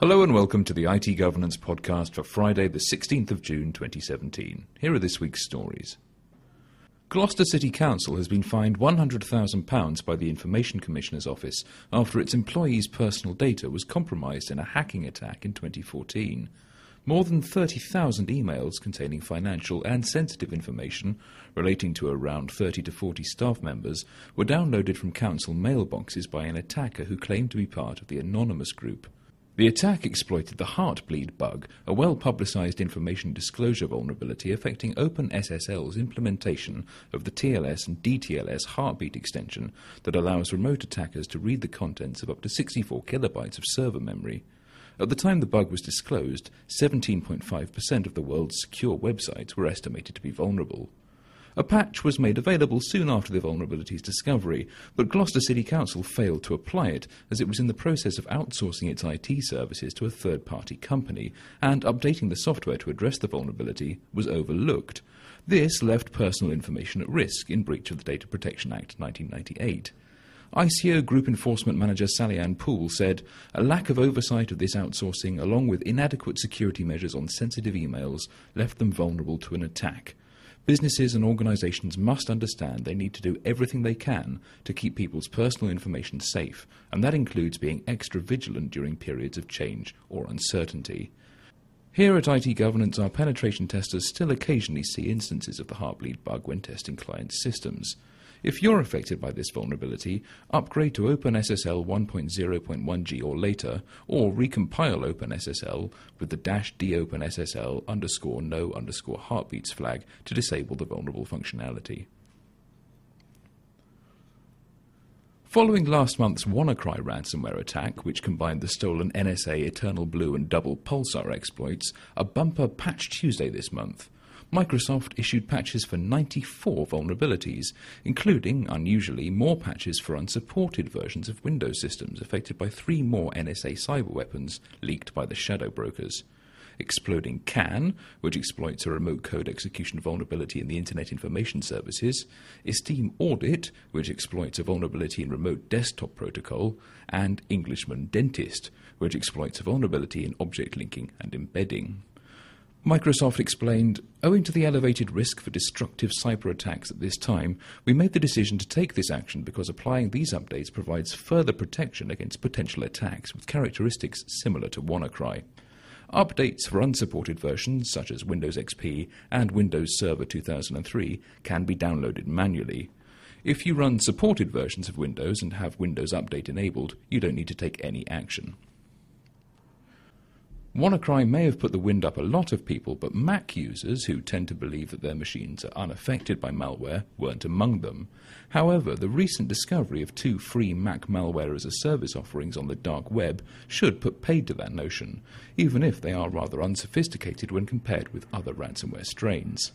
Hello and welcome to the IT Governance Podcast for Friday, the 16th of June 2017. Here are this week's stories. Gloucester City Council has been fined £100,000 by the Information Commissioner's Office after its employees' personal data was compromised in a hacking attack in 2014. More than 30,000 emails containing financial and sensitive information relating to around 30 to 40 staff members were downloaded from council mailboxes by an attacker who claimed to be part of the anonymous group. The attack exploited the Heartbleed bug, a well publicized information disclosure vulnerability affecting OpenSSL's implementation of the TLS and DTLS heartbeat extension that allows remote attackers to read the contents of up to 64 kilobytes of server memory. At the time the bug was disclosed, 17.5% of the world's secure websites were estimated to be vulnerable. A patch was made available soon after the vulnerability's discovery, but Gloucester City Council failed to apply it as it was in the process of outsourcing its IT services to a third party company, and updating the software to address the vulnerability was overlooked. This left personal information at risk in breach of the Data Protection Act 1998. ICO Group Enforcement Manager Sally Ann Poole said, A lack of oversight of this outsourcing, along with inadequate security measures on sensitive emails, left them vulnerable to an attack. Businesses and organisations must understand they need to do everything they can to keep people's personal information safe, and that includes being extra vigilant during periods of change or uncertainty. Here at IT Governance, our penetration testers still occasionally see instances of the Heartbleed bug when testing clients' systems. If you're affected by this vulnerability, upgrade to OpenSSL 1.0.1g or later, or recompile OpenSSL with the dash dopenssl underscore no underscore heartbeats flag to disable the vulnerable functionality. Following last month's WannaCry ransomware attack, which combined the stolen NSA Eternal Blue and Double Pulsar exploits, a bumper Patch Tuesday this month. Microsoft issued patches for 94 vulnerabilities, including, unusually, more patches for unsupported versions of Windows systems affected by three more NSA cyber weapons leaked by the shadow brokers. Exploding CAN, which exploits a remote code execution vulnerability in the Internet Information Services, Esteem Audit, which exploits a vulnerability in remote desktop protocol, and Englishman Dentist, which exploits a vulnerability in object linking and embedding. Microsoft explained, owing to the elevated risk for destructive cyber attacks at this time, we made the decision to take this action because applying these updates provides further protection against potential attacks with characteristics similar to WannaCry. Updates for unsupported versions, such as Windows XP and Windows Server 2003, can be downloaded manually. If you run supported versions of Windows and have Windows Update enabled, you don't need to take any action. WannaCry may have put the wind up a lot of people, but Mac users, who tend to believe that their machines are unaffected by malware, weren't among them. However, the recent discovery of two free Mac malware as a service offerings on the dark web should put paid to that notion, even if they are rather unsophisticated when compared with other ransomware strains.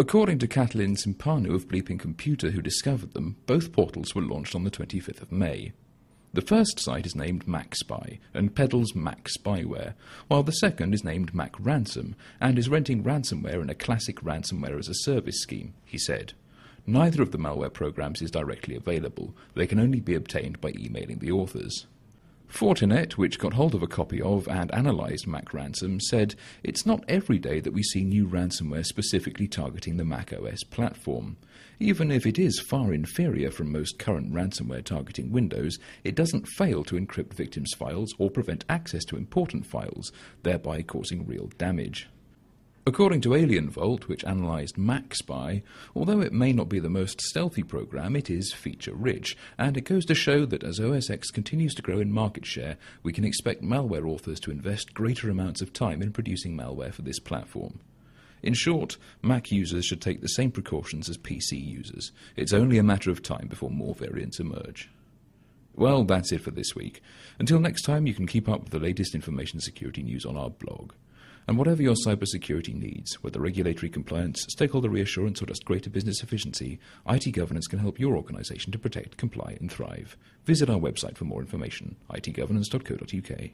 According to Catalin Cimpanu of Bleeping Computer, who discovered them, both portals were launched on the 25th of May. The first site is named MacSpy and peddles Mac spyware, while the second is named Mac Ransom and is renting ransomware in a classic ransomware as a service scheme, he said. Neither of the malware programs is directly available. They can only be obtained by emailing the authors. Fortinet, which got hold of a copy of and analysed Mac Ransom, said it's not every day that we see new ransomware specifically targeting the Mac OS platform. Even if it is far inferior from most current ransomware targeting Windows, it doesn't fail to encrypt victims' files or prevent access to important files, thereby causing real damage. According to AlienVault, which analysed MacSpy, although it may not be the most stealthy program, it is feature rich, and it goes to show that as OS X continues to grow in market share, we can expect malware authors to invest greater amounts of time in producing malware for this platform. In short, Mac users should take the same precautions as PC users. It's only a matter of time before more variants emerge. Well, that's it for this week. Until next time, you can keep up with the latest information security news on our blog. And whatever your cybersecurity needs, whether regulatory compliance, stakeholder reassurance, or just greater business efficiency, IT Governance can help your organization to protect, comply, and thrive. Visit our website for more information, itgovernance.co.uk.